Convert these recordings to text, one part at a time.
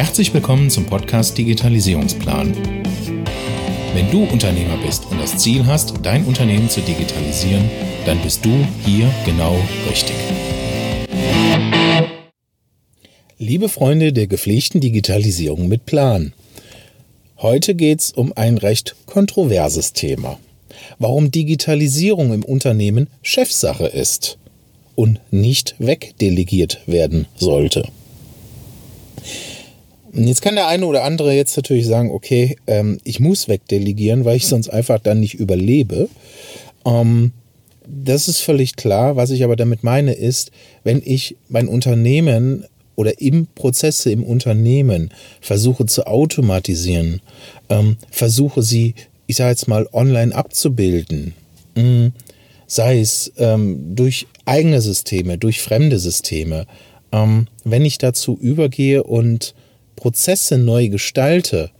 Herzlich willkommen zum Podcast Digitalisierungsplan. Wenn du Unternehmer bist und das Ziel hast, dein Unternehmen zu digitalisieren, dann bist du hier genau richtig. Liebe Freunde der gepflegten Digitalisierung mit Plan. Heute geht es um ein recht kontroverses Thema. Warum Digitalisierung im Unternehmen Chefsache ist und nicht wegdelegiert werden sollte. Jetzt kann der eine oder andere jetzt natürlich sagen, okay, ähm, ich muss wegdelegieren, weil ich sonst einfach dann nicht überlebe. Ähm, das ist völlig klar. Was ich aber damit meine ist, wenn ich mein Unternehmen oder im Prozesse im Unternehmen versuche zu automatisieren, ähm, versuche sie, ich sage jetzt mal, online abzubilden, mh, hm, sei es ähm, durch eigene Systeme, durch fremde Systeme, ähm, wenn ich dazu übergehe und Prozesse neu gestalte,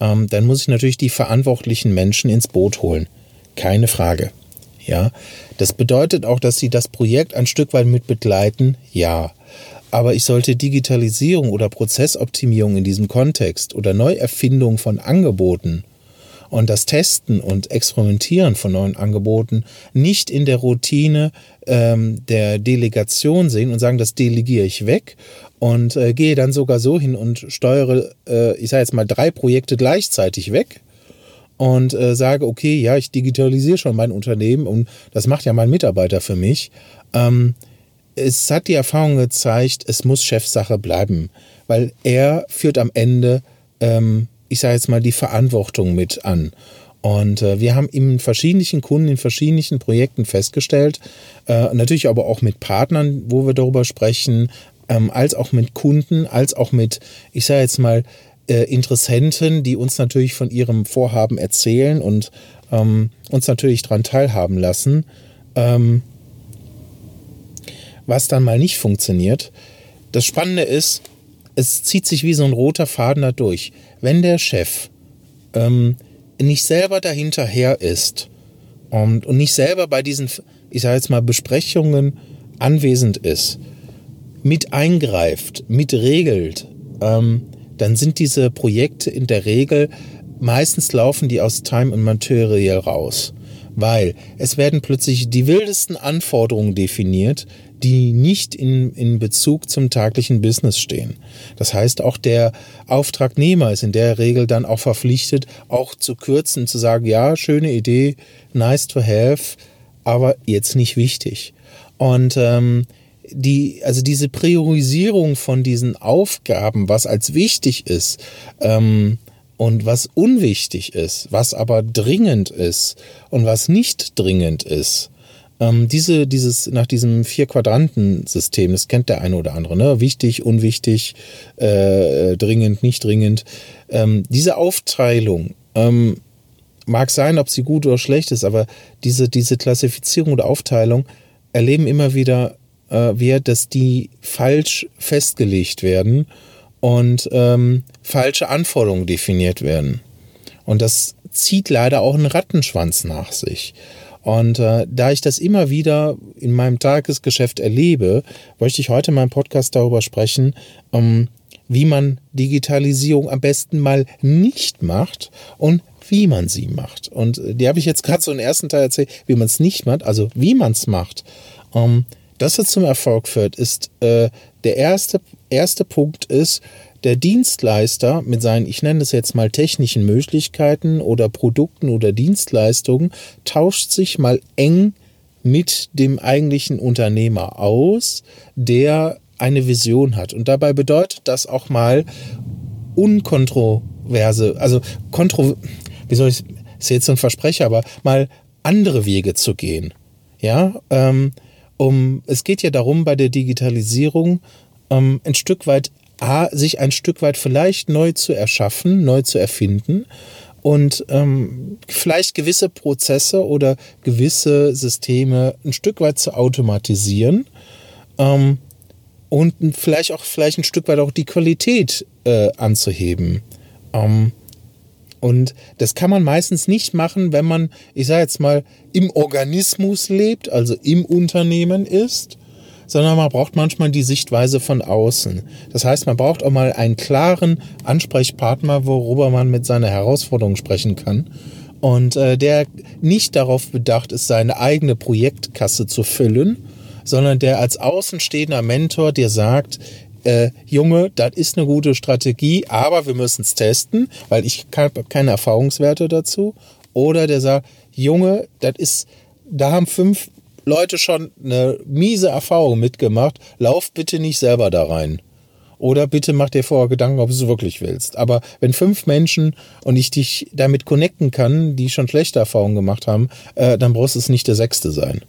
ähm, dann muss ich natürlich die verantwortlichen Menschen ins Boot holen. Keine Frage. Ja, das bedeutet auch, dass sie das Projekt ein Stück weit mit begleiten. Ja, aber ich sollte Digitalisierung oder Prozessoptimierung in diesem Kontext oder Neuerfindung von Angeboten und das Testen und Experimentieren von neuen Angeboten nicht in der Routine ähm, der Delegation sehen und sagen, das delegiere ich weg und äh, gehe dann sogar so hin und steuere, äh, ich sage jetzt mal, drei Projekte gleichzeitig weg und äh, sage, okay, ja, ich digitalisiere schon mein Unternehmen und das macht ja mein Mitarbeiter für mich. Ähm, es hat die Erfahrung gezeigt, es muss Chefsache bleiben, weil er führt am Ende, ähm, ich sage jetzt mal, die Verantwortung mit an. Und äh, wir haben in verschiedenen Kunden, in verschiedenen Projekten festgestellt, äh, natürlich aber auch mit Partnern, wo wir darüber sprechen, ähm, als auch mit Kunden, als auch mit, ich sage jetzt mal, äh, Interessenten, die uns natürlich von ihrem Vorhaben erzählen und ähm, uns natürlich daran teilhaben lassen. Ähm, was dann mal nicht funktioniert. Das Spannende ist, es zieht sich wie so ein roter Faden da durch. Wenn der Chef ähm, nicht selber dahinterher ist und, und nicht selber bei diesen, ich sage jetzt mal, Besprechungen anwesend ist, mit eingreift, mit regelt, ähm, dann sind diese Projekte in der Regel, meistens laufen die aus Time and Material raus. Weil es werden plötzlich die wildesten Anforderungen definiert, die nicht in, in Bezug zum taglichen Business stehen. Das heißt, auch der Auftragnehmer ist in der Regel dann auch verpflichtet, auch zu kürzen, zu sagen, ja, schöne Idee, nice to have, aber jetzt nicht wichtig. Und ähm, die, also diese Priorisierung von diesen Aufgaben, was als wichtig ist ähm, und was unwichtig ist, was aber dringend ist und was nicht dringend ist, ähm, diese, dieses, nach diesem Vier-Quadranten-System, das kennt der eine oder andere, ne? Wichtig, unwichtig, äh, dringend, nicht dringend. Ähm, diese Aufteilung, ähm, mag sein, ob sie gut oder schlecht ist, aber diese, diese Klassifizierung oder Aufteilung erleben immer wieder äh, wir, dass die falsch festgelegt werden und ähm, falsche Anforderungen definiert werden. Und das zieht leider auch einen Rattenschwanz nach sich. Und äh, da ich das immer wieder in meinem Tagesgeschäft erlebe, möchte ich heute in meinem Podcast darüber sprechen, ähm, wie man Digitalisierung am besten mal nicht macht und wie man sie macht. Und äh, die habe ich jetzt gerade so im ersten Teil erzählt, wie man es nicht macht, also wie man es macht. Ähm, dass es zum Erfolg führt, ist äh, der erste, erste Punkt ist, der Dienstleister mit seinen, ich nenne es jetzt mal technischen Möglichkeiten oder Produkten oder Dienstleistungen, tauscht sich mal eng mit dem eigentlichen Unternehmer aus, der eine Vision hat. Und dabei bedeutet das auch mal unkontroverse, also kontro, wie soll ich, ist jetzt so ein Versprecher, aber mal andere Wege zu gehen. Ja, ähm, um, es geht ja darum, bei der Digitalisierung ähm, ein Stück weit, A, sich ein Stück weit vielleicht neu zu erschaffen, neu zu erfinden und ähm, vielleicht gewisse Prozesse oder gewisse Systeme ein Stück weit zu automatisieren ähm, und vielleicht auch vielleicht ein Stück weit auch die Qualität äh, anzuheben. Ähm, und das kann man meistens nicht machen, wenn man, ich sage jetzt mal, im Organismus lebt, also im Unternehmen ist, sondern man braucht manchmal die Sichtweise von außen. Das heißt, man braucht auch mal einen klaren Ansprechpartner, worüber man mit seiner Herausforderung sprechen kann. Und äh, der nicht darauf bedacht ist, seine eigene Projektkasse zu füllen, sondern der als außenstehender Mentor dir sagt, äh, Junge, das ist eine gute Strategie, aber wir müssen es testen, weil ich habe keine Erfahrungswerte dazu. Oder der sagt, Junge, das ist, da haben fünf Leute schon eine miese Erfahrung mitgemacht, lauf bitte nicht selber da rein. Oder bitte mach dir vorher Gedanken, ob du es wirklich willst. Aber wenn fünf Menschen und ich dich damit connecten kann, die schon schlechte Erfahrungen gemacht haben, äh, dann brauchst es nicht der Sechste sein.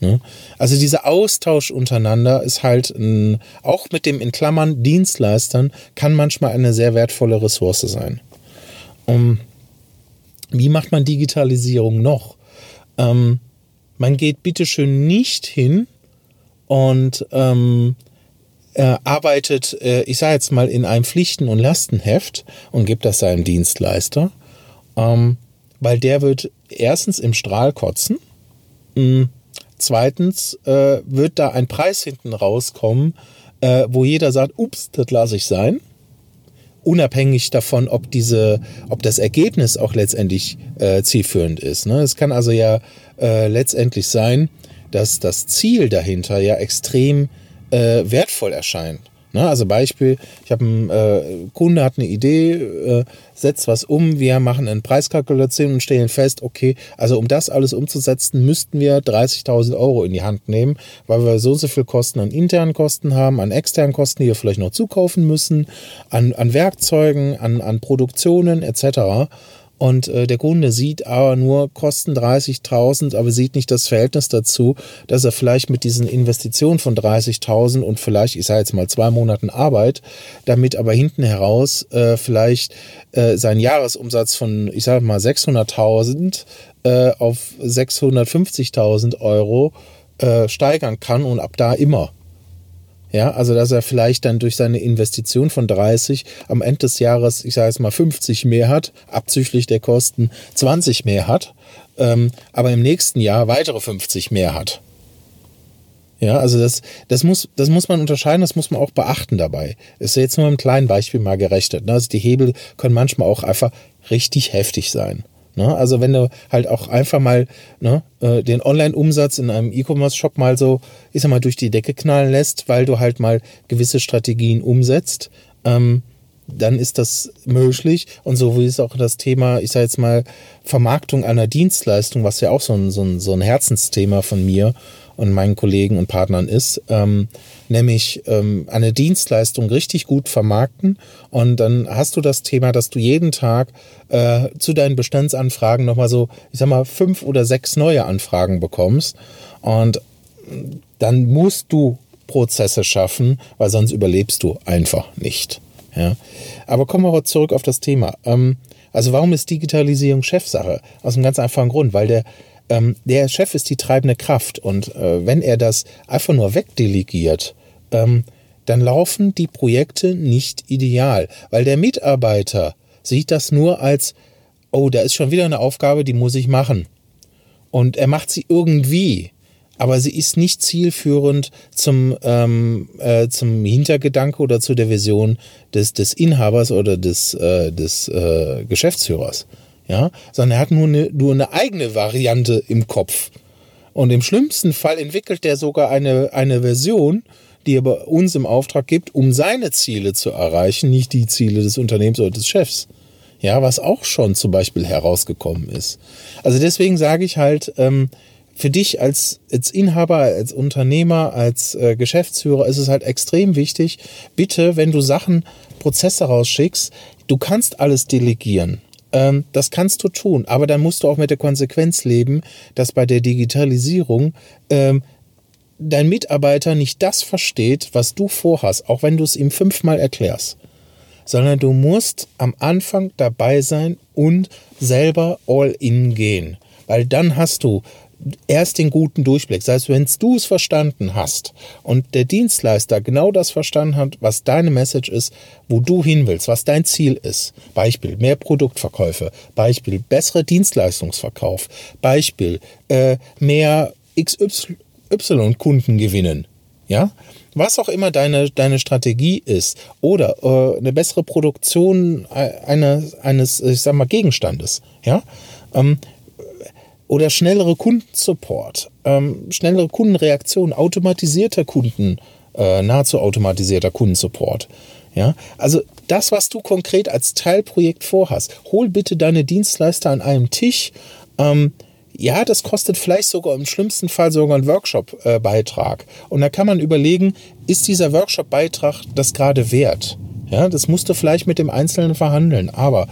Ne? Also dieser Austausch untereinander ist halt ein, auch mit dem in Klammern Dienstleistern kann manchmal eine sehr wertvolle Ressource sein. Um, wie macht man Digitalisierung noch? Ähm, man geht bitteschön nicht hin und ähm, äh, arbeitet, äh, ich sage jetzt mal, in einem Pflichten- und Lastenheft und gibt das seinem Dienstleister, ähm, weil der wird erstens im Strahl kotzen, mh, mm, zweitens äh, wird da ein Preis hinten rauskommen, äh, wo jeder sagt, ups, das lasse ich sein unabhängig davon, ob diese, ob das Ergebnis auch letztendlich äh, zielführend ist. Ne? Es kann also ja äh, letztendlich sein, dass das Ziel dahinter ja extrem äh, wertvoll erscheint. Ne? Also Beispiel, ich habe einen äh, Kunde hat eine Idee, äh, setzt was um, wir machen eine Preiskalkulation und stellen fest, okay, also um das alles umzusetzen, müssten wir 30.000 Euro in die Hand nehmen, weil wir so und so viel Kosten an internen Kosten haben, an externen Kosten, die wir vielleicht noch zukaufen müssen, an, an Werkzeugen, an, an Produktionen etc. Und äh, der Kunde sieht aber nur Kosten 30.000, aber sieht nicht das Verhältnis dazu, dass er vielleicht mit diesen Investitionen von 30.000 und vielleicht, ich sage jetzt mal zwei Monaten Arbeit, damit aber hinten heraus äh, vielleicht äh, seinen Jahresumsatz von, ich sage mal 600.000 äh, auf 650.000 Euro äh, steigern kann und ab da immer. Ja, also dass er vielleicht dann durch seine Investition von 30 am Ende des Jahres, ich sage jetzt mal 50 mehr hat, abzüglich der Kosten 20 mehr hat, ähm, aber im nächsten Jahr weitere 50 mehr hat. Ja, also das, das, muss, das muss man unterscheiden, das muss man auch beachten dabei. ist jetzt nur ein kleines Beispiel mal gerechnet. Ne? Also die Hebel können manchmal auch einfach richtig heftig sein. Ne? Also wenn du halt auch einfach mal ne, äh, den Online-Umsatz in einem E-Commerce-Shop mal so, ich sag mal, durch die Decke knallen lässt, weil du halt mal gewisse Strategien umsetzt, ähm, dann ist das möglich. Und so wie ist auch das Thema, ich sage jetzt mal, Vermarktung einer Dienstleistung, was ja auch so ein, so ein, so ein Herzensthema von mir und meinen Kollegen und Partnern ist, ähm, nämlich ähm, eine Dienstleistung richtig gut vermarkten. Und dann hast du das Thema, dass du jeden Tag äh, zu deinen Bestandsanfragen nochmal so, ich sag mal, fünf oder sechs neue Anfragen bekommst. Und dann musst du Prozesse schaffen, weil sonst überlebst du einfach nicht. Ja? Aber kommen wir zurück auf das Thema. Ähm, also warum ist Digitalisierung Chefsache? Aus einem ganz einfachen Grund, weil der ähm, der Chef ist die treibende Kraft und äh, wenn er das einfach nur wegdelegiert, ähm, dann laufen die Projekte nicht ideal, weil der Mitarbeiter sieht das nur als, oh, da ist schon wieder eine Aufgabe, die muss ich machen. Und er macht sie irgendwie, aber sie ist nicht zielführend zum, ähm, äh, zum Hintergedanke oder zu der Vision des, des Inhabers oder des, äh, des äh, Geschäftsführers ja, sondern er hat nur eine, nur eine eigene Variante im Kopf. Und im schlimmsten Fall entwickelt er sogar eine, eine Version, die er bei uns im Auftrag gibt, um seine Ziele zu erreichen, nicht die Ziele des Unternehmens oder des Chefs. Ja, was auch schon zum Beispiel herausgekommen ist. Also deswegen sage ich halt, ähm, für dich als, als Inhaber, als Unternehmer, als äh, Geschäftsführer ist es halt extrem wichtig, bitte, wenn du Sachen, Prozesse rausschickst, du kannst alles delegieren. Ähm, das kannst du tun, aber dann musst du auch mit der Konsequenz leben, dass bei der Digitalisierung ähm, dein Mitarbeiter nicht das versteht, was du vorhast, auch wenn du es ihm fünfmal erklärst, sondern du musst am Anfang dabei sein und selber all in gehen, weil dann hast du erst den guten Durchblick. Das heißt, wenn du es verstanden hast und der Dienstleister genau das verstanden hat, was deine Message ist, wo du hin willst, was dein Ziel ist. Beispiel mehr Produktverkäufe, Beispiel bessere Dienstleistungsverkauf, Beispiel äh, mehr XY-Kunden gewinnen. Ja, was auch immer deine, deine Strategie ist oder äh, eine bessere Produktion eines, eines, ich sag mal, Gegenstandes, ja, ähm, oder schnellere Kundensupport, ähm, schnellere Kundenreaktion, automatisierter Kunden, äh, nahezu automatisierter Kundensupport. Ja, also das, was du konkret als Teilprojekt vorhast, hol bitte deine Dienstleister an einem Tisch. Ähm, ja, das kostet vielleicht sogar im schlimmsten Fall sogar einen Workshop-Beitrag. Äh, Und da kann man überlegen, ist dieser Workshop-Beitrag das gerade wert? Ja, das musst du vielleicht mit dem Einzelnen verhandeln. Aber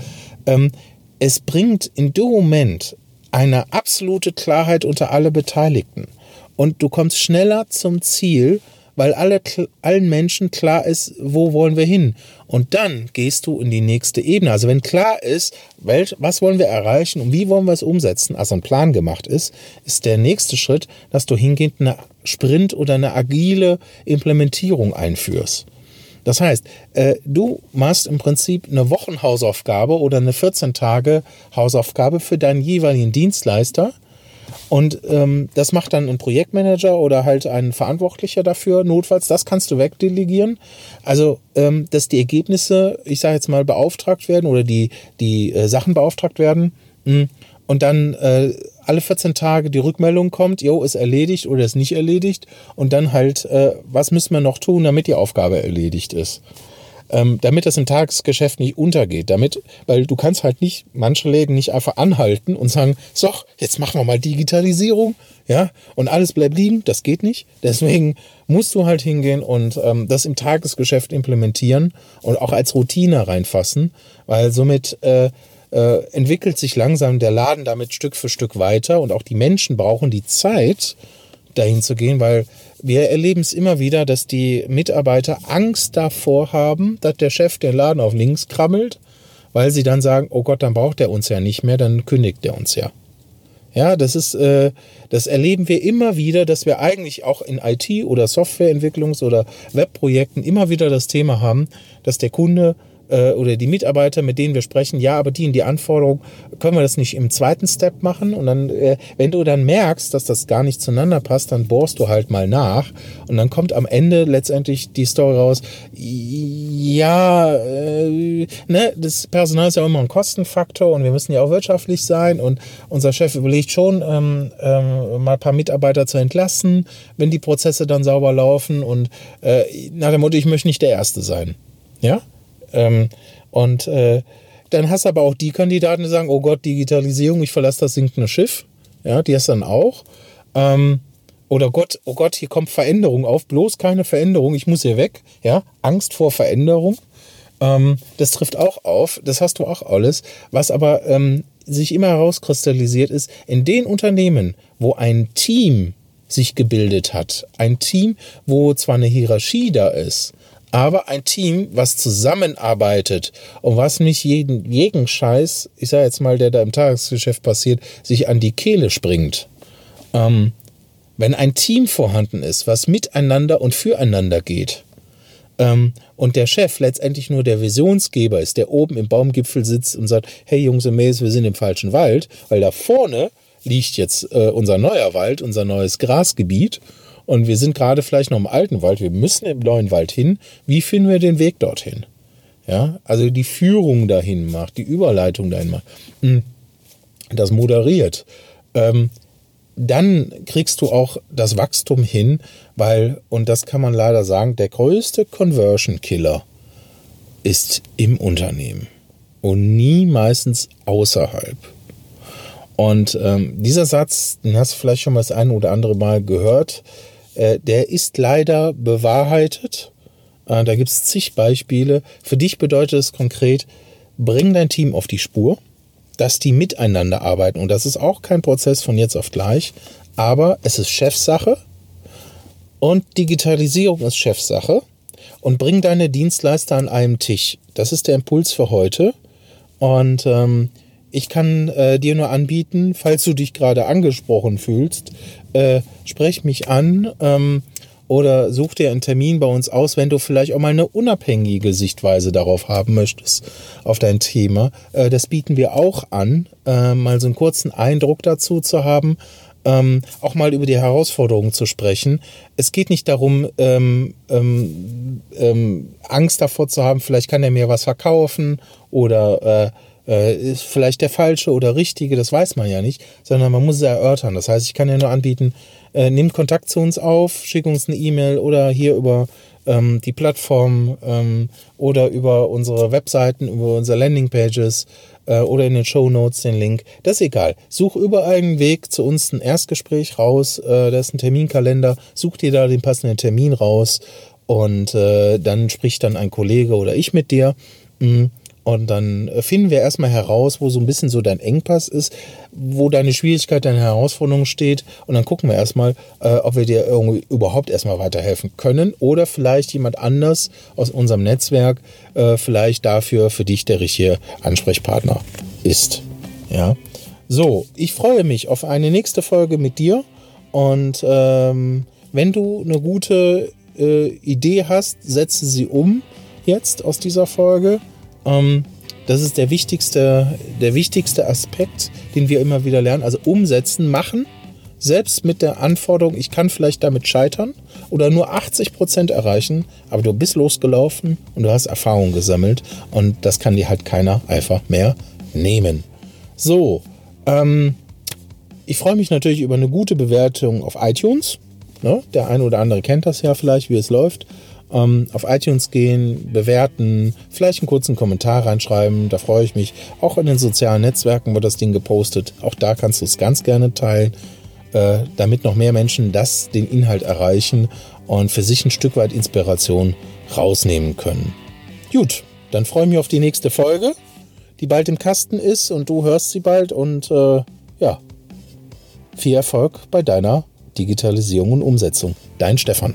ähm, es bringt in dem Moment eine absolute Klarheit unter alle Beteiligten. Und du kommst schneller zum Ziel, weil alle, allen Menschen klar ist, wo wollen wir hin. Und dann gehst du in die nächste Ebene. Also wenn klar ist, welch, was wollen wir erreichen und wie wollen wir es umsetzen, also ein Plan gemacht ist, ist der nächste Schritt, dass du hingehend eine Sprint oder eine agile Implementierung einführst. Das heißt, äh, du machst im Prinzip eine Wochenhausaufgabe oder eine 14 Tage Hausaufgabe für deinen jeweiligen Dienstleister und ähm, das macht dann ein Projektmanager oder halt ein Verantwortlicher dafür, notfalls. Das kannst du wegdelegieren. Also, ähm, dass die Ergebnisse, ich sage jetzt mal, beauftragt werden oder die, die äh, Sachen beauftragt werden. Mh, hm, und dann äh, alle 14 Tage die Rückmeldung kommt, jo, ist erledigt oder ist nicht erledigt. Und dann halt, äh, was müssen wir noch tun, damit die Aufgabe erledigt ist ähm, damit das im Tagesgeschäft nicht untergeht. Damit, weil du kannst halt nicht, manche Läden nicht einfach anhalten und sagen, so, jetzt machen wir mal Digitalisierung, ja, und alles bleibt liegen. Das geht nicht. Deswegen musst du halt hingehen und ähm, das im Tagesgeschäft implementieren und auch als Routine reinfassen, weil somit äh, äh, entwickelt sich langsam der Laden damit Stück für Stück weiter und auch die Menschen brauchen die Zeit, dahin zu gehen, weil wir erleben es immer wieder, dass die Mitarbeiter Angst davor haben, dass der Chef den Laden auf links krammelt, weil sie dann sagen, oh Gott, dann braucht er uns ja nicht mehr, dann kündigt er uns ja. Ja, das ist, äh, das erleben wir immer wieder, dass wir eigentlich auch in IT- oder Softwareentwicklungs- oder Webprojekten immer wieder das Thema haben, dass der Kunde äh, oder die Mitarbeiter, mit denen wir sprechen, ja, aber die in die Anforderung, können wir das nicht im zweiten Step machen? Und dann, äh, wenn du dann merkst, dass das gar nicht zueinander passt, dann bohrst du halt mal nach und dann kommt am Ende letztendlich die Story raus, ja, äh, ne, das Personal ist ja immer ein Kostenfaktor und wir müssen ja auch wirtschaftlich sein und unser Chef überlegt schon, ähm, ähm, mal ein paar Mitarbeiter zu entlassen, wenn die Prozesse dann sauber laufen und äh, nach dem Motto, ich möchte nicht der Erste sein. Ja? Ähm, und äh, dann hast du aber auch die Kandidaten, die sagen, oh Gott, Digitalisierung, ich verlasse das sinkende Schiff. Ja, die hast dann auch. Ähm, oder Gott, oh Gott, hier kommt Veränderung auf, bloß keine Veränderung, ich muss hier weg. Ja, Angst vor Veränderung. Ähm, das trifft auch auf, das hast du auch alles. Was aber ähm, sich immer herauskristallisiert ist, in den Unternehmen, wo ein Team sich gebildet hat, ein Team, wo zwar eine Hierarchie da ist, aber ein Team, was zusammenarbeitet und was nicht jeden, jeden Scheiß, ich sage jetzt mal, der da im Tagesgeschäft passiert, sich an die Kehle springt. Ähm, wenn ein Team vorhanden ist, was miteinander und füreinander geht, ähm, und der Chef letztendlich nur der Visionsgeber ist, der oben im Baumgipfel sitzt und sagt, hey Jungs und Mädels, wir sind im falschen Wald, weil da vorne liegt jetzt äh, unser neuer Wald, unser neues Grasgebiet und wir sind gerade vielleicht noch im alten Wald, wir müssen im neuen Wald hin. Wie finden wir den Weg dorthin? Ja, also die Führung dahin macht, die Überleitung dahin macht, hm. das moderiert. Ähm, dann kriegst du auch das Wachstum hin, weil, und das kann man leider sagen, der größte Conversion Killer ist im Unternehmen und nie meistens außerhalb. Und ähm, dieser Satz, den hast du vielleicht schon mal das eine oder andere Mal gehört, äh, der ist leider bewahrheitet. Äh, da gibt es zig Beispiele. Für dich bedeutet es konkret, bring dein Team auf die Spur, dass die miteinander arbeiten. Und das ist auch kein Prozess von jetzt auf gleich, aber es ist Chefsache und Digitalisierung ist Chefsache. Und bring deine Dienstleister an einem Tisch. Das ist der Impuls für heute. Und ähm, ich kann äh, dir nur anbieten, falls du dich gerade angesprochen fühlst, äh, sprech mich an ähm, oder such dir einen Termin bei uns aus, wenn du vielleicht auch mal eine unabhängige Sichtweise darauf haben möchtest, auf dein Thema. Äh, das bieten wir auch an, äh, mal so einen kurzen Eindruck dazu zu haben. ähm, auch mal über die Herausforderungen zu sprechen. Es geht nicht darum, ähm, ähm, ähm Angst davor zu haben, vielleicht kann er mir was verkaufen oder äh, äh, ist vielleicht der falsche oder richtige, das weiß man ja nicht, sondern man muss es erörtern. Das heißt, ich kann ja nur anbieten, äh, nimm Kontakt zu uns auf, schick uns eine E-Mail oder hier über ähm, die Plattform ähm, oder über unsere Webseiten, über unsere Landingpages äh, oder in den Show Notes den Link. Das ist egal. Such überall einen Weg zu uns ein Erstgespräch raus. Äh, da ist ein Terminkalender. Such dir da den passenden Termin raus und äh, dann spricht dann ein Kollege oder ich mit dir. Mhm und dann finden wir erstmal heraus, wo so ein bisschen so dein Engpass ist, wo deine Schwierigkeit, deine Herausforderung steht. Und dann gucken wir erstmal, äh, ob wir dir irgendwie überhaupt erstmal weiterhelfen können oder vielleicht jemand anders aus unserem Netzwerk äh, vielleicht dafür für dich der richtige Ansprechpartner ist. Ja. So, ich freue mich auf eine nächste Folge mit dir. Und ähm, wenn du eine gute äh, Idee hast, setze sie um jetzt aus dieser Folge ähm, das ist der wichtigste, der wichtigste Aspekt, den wir immer wieder lernen. Also umsetzen, machen, selbst mit der Anforderung, ich kann vielleicht damit scheitern oder nur 80 Prozent erreichen, aber du bist losgelaufen und du hast Erfahrung gesammelt und das kann dir halt keiner einfach mehr nehmen. So, ähm, ich freue mich natürlich über eine gute Bewertung auf iTunes. Ne? Der eine oder andere kennt das ja vielleicht, wie es läuft ähm, auf iTunes gehen, bewerten, vielleicht einen kurzen Kommentar reinschreiben. Da freue ich mich. Auch in den sozialen Netzwerken wird das Ding gepostet. Auch da kannst du es ganz gerne teilen, äh, damit noch mehr Menschen das, den Inhalt erreichen und für sich ein Stück weit Inspiration rausnehmen können. Gut, dann freue ich mich auf die nächste Folge, die bald im Kasten ist und du hörst sie bald und äh, ja, viel Erfolg bei deiner Digitalisierung und Umsetzung. Dein Stefan.